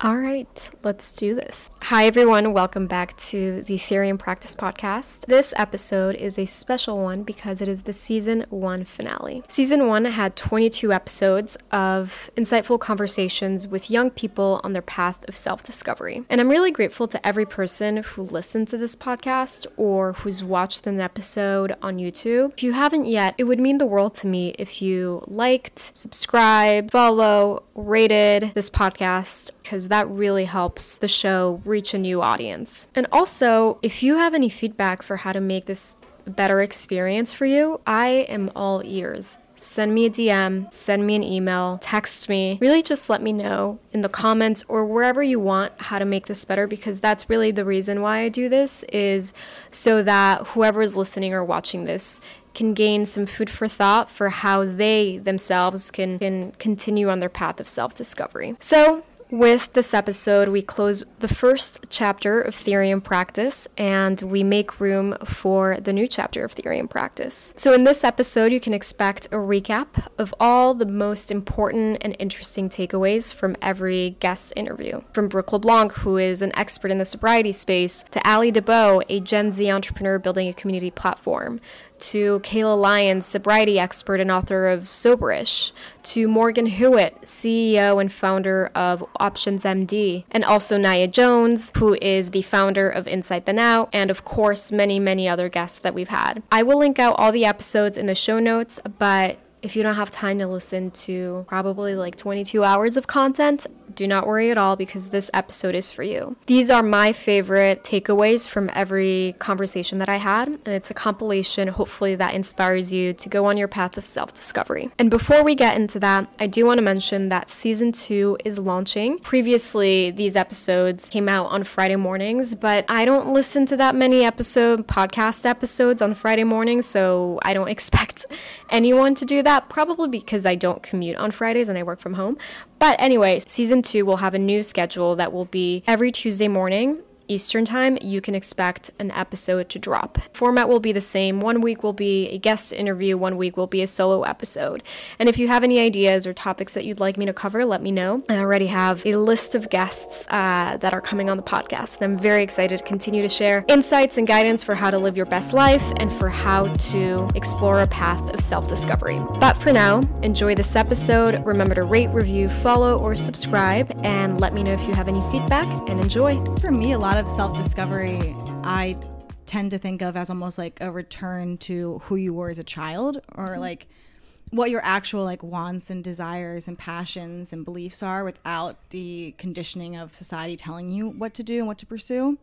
All right, let's do this. Hi, everyone. Welcome back to the Theory and Practice podcast. This episode is a special one because it is the season one finale. Season one had 22 episodes of insightful conversations with young people on their path of self discovery. And I'm really grateful to every person who listened to this podcast or who's watched an episode on YouTube. If you haven't yet, it would mean the world to me if you liked, subscribed, follow, rated this podcast because that really helps the show reach a new audience. And also, if you have any feedback for how to make this a better experience for you, I am all ears. Send me a DM, send me an email, text me. Really just let me know in the comments or wherever you want how to make this better because that's really the reason why I do this is so that whoever is listening or watching this can gain some food for thought for how they themselves can, can continue on their path of self discovery. So, with this episode, we close the first chapter of Theory and Practice and we make room for the new chapter of Theory and Practice. So, in this episode, you can expect a recap of all the most important and interesting takeaways from every guest interview. From Brooke LeBlanc, who is an expert in the sobriety space, to Ali DeBow, a Gen Z entrepreneur building a community platform, to Kayla Lyons, sobriety expert and author of Soberish, to Morgan Hewett, CEO and founder of Options MD, and also Nya Jones, who is the founder of Inside Then Out, and of course, many, many other guests that we've had. I will link out all the episodes in the show notes, but if you don't have time to listen to probably like 22 hours of content, do not worry at all because this episode is for you. These are my favorite takeaways from every conversation that I had, and it's a compilation, hopefully, that inspires you to go on your path of self discovery. And before we get into that, I do want to mention that season two is launching. Previously, these episodes came out on Friday mornings, but I don't listen to that many episode podcast episodes on Friday mornings, so I don't expect anyone to do that, probably because I don't commute on Fridays and I work from home. But anyway, season two will have a new schedule that will be every Tuesday morning Eastern Time, you can expect an episode to drop. Format will be the same. One week will be a guest interview, one week will be a solo episode. And if you have any ideas or topics that you'd like me to cover, let me know. I already have a list of guests uh, that are coming on the podcast, and I'm very excited to continue to share insights and guidance for how to live your best life and for how to explore a path of self discovery. But for now, enjoy this episode. Remember to rate, review, follow, or subscribe, and let me know if you have any feedback, and enjoy. For me, a lot lot of self discovery I tend to think of as almost like a return to who you were as a child or mm-hmm. like what your actual like wants and desires and passions and beliefs are without the conditioning of society telling you what to do and what to pursue.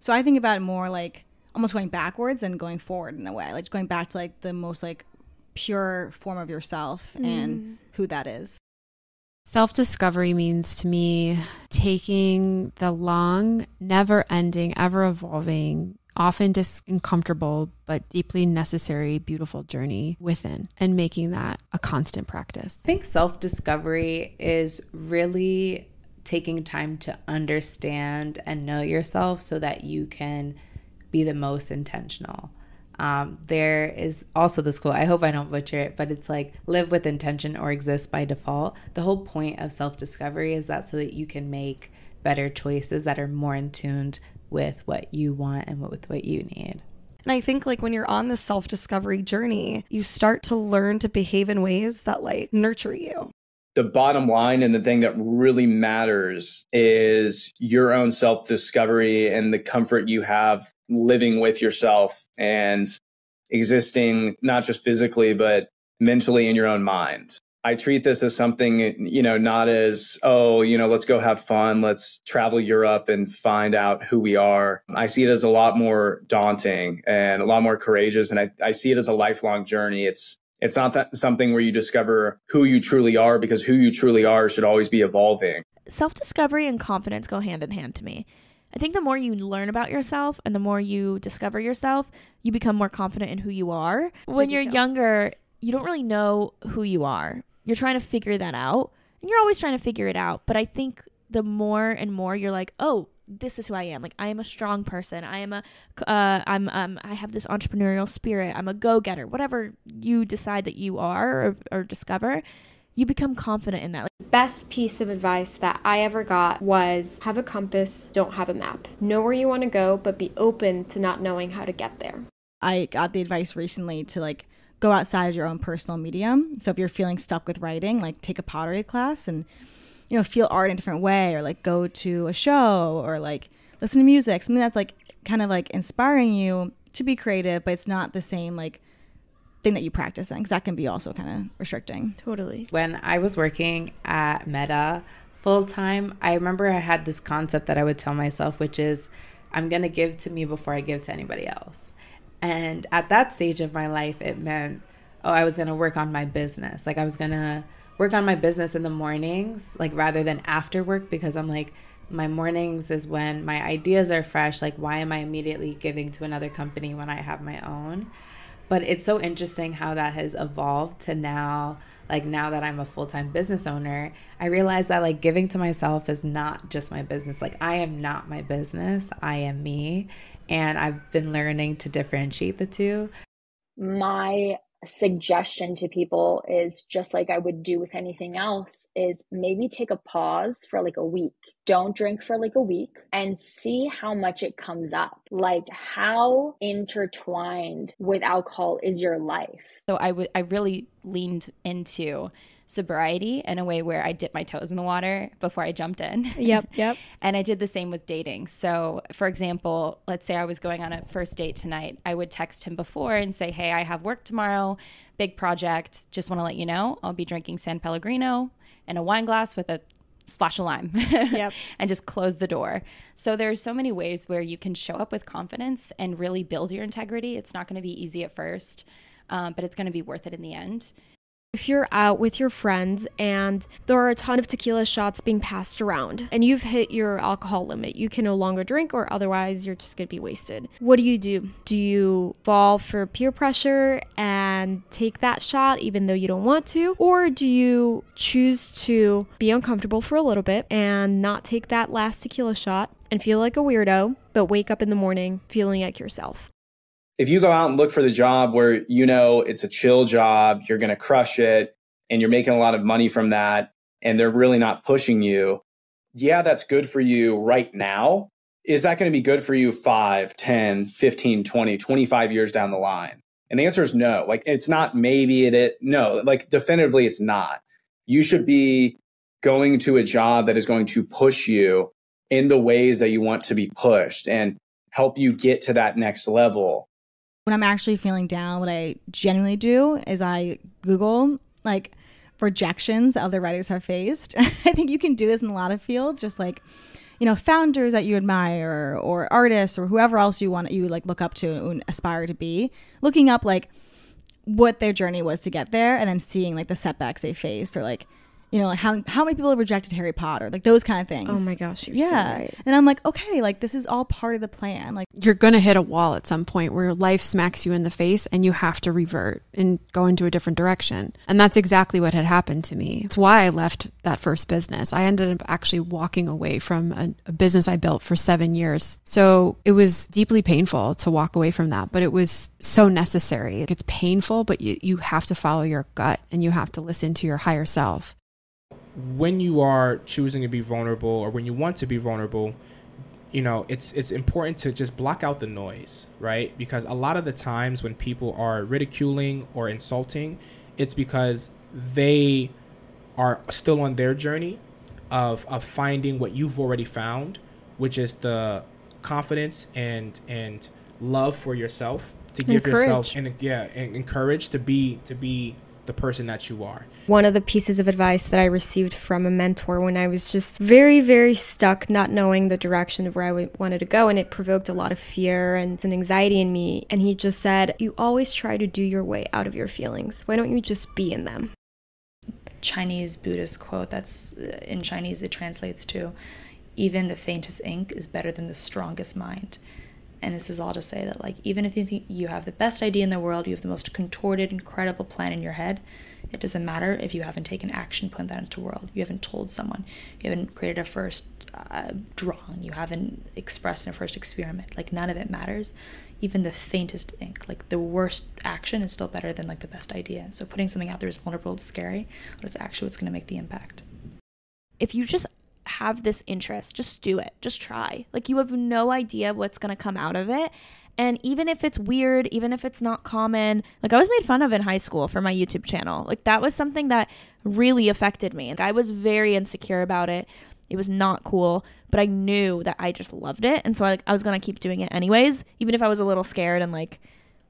So I think about it more like almost going backwards and going forward in a way, like going back to like the most like pure form of yourself mm. and who that is. Self discovery means to me taking the long, never ending, ever evolving, often just uncomfortable, but deeply necessary, beautiful journey within and making that a constant practice. I think self discovery is really taking time to understand and know yourself so that you can be the most intentional. Um, there is also this quote, I hope I don't butcher it, but it's like live with intention or exist by default. The whole point of self discovery is that so that you can make better choices that are more in tuned with what you want and with what you need. And I think like when you're on this self-discovery journey, you start to learn to behave in ways that like nurture you. The bottom line and the thing that really matters is your own self-discovery and the comfort you have living with yourself and existing not just physically but mentally in your own mind. I treat this as something, you know, not as, oh, you know, let's go have fun. Let's travel Europe and find out who we are. I see it as a lot more daunting and a lot more courageous. And I, I see it as a lifelong journey. It's, it's not that something where you discover who you truly are because who you truly are should always be evolving. Self discovery and confidence go hand in hand to me. I think the more you learn about yourself and the more you discover yourself, you become more confident in who you are. When you're younger, you don't really know who you are. You're trying to figure that out. And you're always trying to figure it out. But I think the more and more you're like, oh, this is who I am. Like I am a strong person. I am a, uh, I'm, um, I have this entrepreneurial spirit. I'm a go getter. Whatever you decide that you are or, or discover, you become confident in that. Like, Best piece of advice that I ever got was have a compass, don't have a map. Know where you want to go, but be open to not knowing how to get there. I got the advice recently to like go outside of your own personal medium. So if you're feeling stuck with writing, like take a pottery class and you know feel art in a different way, or like go to a show, or like listen to music, something that's like kind of like inspiring you to be creative, but it's not the same like thing that you practice in because that can be also kind of restricting. Totally. When I was working at Meta full time, I remember I had this concept that I would tell myself, which is, I'm going to give to me before I give to anybody else. And at that stage of my life, it meant, oh, I was going to work on my business. Like, I was going to work on my business in the mornings, like, rather than after work, because I'm like, my mornings is when my ideas are fresh. Like, why am I immediately giving to another company when I have my own? But it's so interesting how that has evolved to now, like now that I'm a full time business owner, I realize that like giving to myself is not just my business. Like I am not my business, I am me. And I've been learning to differentiate the two. My suggestion to people is just like I would do with anything else is maybe take a pause for like a week. Don't drink for like a week and see how much it comes up. Like how intertwined with alcohol is your life. So I would I really leaned into sobriety in a way where I dipped my toes in the water before I jumped in. Yep, yep. and I did the same with dating. So, for example, let's say I was going on a first date tonight. I would text him before and say, Hey, I have work tomorrow, big project. Just want to let you know I'll be drinking San Pellegrino and a wine glass with a splash of lime Yep. and just close the door. So there's so many ways where you can show up with confidence and really build your integrity. It's not going to be easy at first, um, but it's going to be worth it in the end. If you're out with your friends and there are a ton of tequila shots being passed around and you've hit your alcohol limit, you can no longer drink or otherwise you're just going to be wasted. What do you do? Do you fall for peer pressure and take that shot even though you don't want to? Or do you choose to be uncomfortable for a little bit and not take that last tequila shot and feel like a weirdo, but wake up in the morning feeling like yourself? If you go out and look for the job where you know it's a chill job, you're going to crush it, and you're making a lot of money from that, and they're really not pushing you, yeah, that's good for you right now. Is that going to be good for you 5, 10, 15, 20, 25 years down the line? And the answer is no. Like, it's not maybe it, it no, like, definitively, it's not. You should be going to a job that is going to push you in the ways that you want to be pushed and help you get to that next level when I'm actually feeling down, what I genuinely do is I Google like rejections other writers have faced. I think you can do this in a lot of fields, just like you know founders that you admire or artists or whoever else you want you like look up to and aspire to be. Looking up like what their journey was to get there, and then seeing like the setbacks they faced or like you know, like how how many people have rejected Harry Potter, like those kind of things. Oh my gosh, you're so yeah. right. And I'm like, okay, like this is all part of the plan. Like You're going to hit a wall at some point where life smacks you in the face and you have to revert and go into a different direction. And that's exactly what had happened to me. It's why I left that first business. I ended up actually walking away from a, a business I built for seven years. So it was deeply painful to walk away from that, but it was so necessary. It's painful, but you, you have to follow your gut and you have to listen to your higher self when you are choosing to be vulnerable or when you want to be vulnerable you know it's it's important to just block out the noise right? Because a lot of the times when people are ridiculing or insulting it's because they are still on their journey of of finding what you've already found which is the confidence and and love for yourself to give yourself and yeah and encourage to be to be the person that you are. One of the pieces of advice that I received from a mentor when I was just very, very stuck, not knowing the direction of where I wanted to go, and it provoked a lot of fear and an anxiety in me. And he just said, You always try to do your way out of your feelings. Why don't you just be in them? Chinese Buddhist quote that's uh, in Chinese, it translates to even the faintest ink is better than the strongest mind. And this is all to say that, like, even if you think you have the best idea in the world, you have the most contorted, incredible plan in your head, it doesn't matter if you haven't taken action, put that into the world. You haven't told someone. You haven't created a first uh, drawing. You haven't expressed a first experiment. Like, none of it matters. even the faintest ink, like the worst action is still better than like the best idea. So putting something out there is vulnerable, it's scary, but it's actually what's going to make the impact. If you just have this interest, just do it. Just try. Like you have no idea what's going to come out of it. And even if it's weird, even if it's not common, like I was made fun of in high school for my YouTube channel. Like that was something that really affected me. Like I was very insecure about it. It was not cool, but I knew that I just loved it. And so I, like, I was going to keep doing it anyways, even if I was a little scared and like,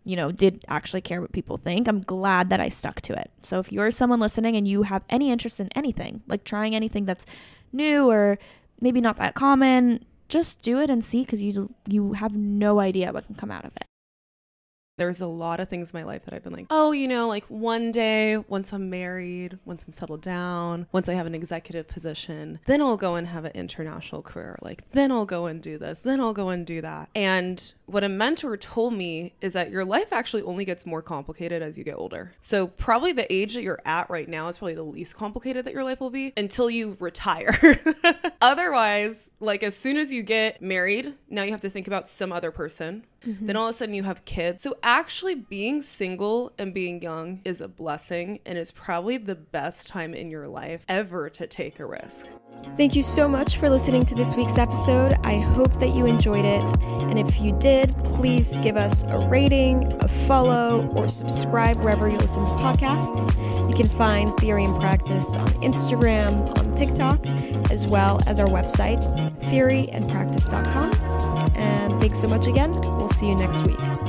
you know, did actually care what people think. I'm glad that I stuck to it. So if you're someone listening and you have any interest in anything, like trying anything that's new or maybe not that common, just do it and see because you you have no idea what can come out of it there's a lot of things in my life that I've been like, oh, you know, like one day, once I'm married, once I'm settled down, once I have an executive position, then I'll go and have an international career. Like, then I'll go and do this, then I'll go and do that. And what a mentor told me is that your life actually only gets more complicated as you get older. So, probably the age that you're at right now is probably the least complicated that your life will be until you retire. Otherwise, like, as soon as you get married, now you have to think about some other person Mm-hmm. Then all of a sudden you have kids. So actually being single and being young is a blessing and is probably the best time in your life ever to take a risk. Thank you so much for listening to this week's episode. I hope that you enjoyed it. And if you did, please give us a rating, a follow, or subscribe wherever you listen to podcasts. You can find Theory and Practice on Instagram, on TikTok, as well as our website, theoryandpractice.com. And thanks so much again. See you next week.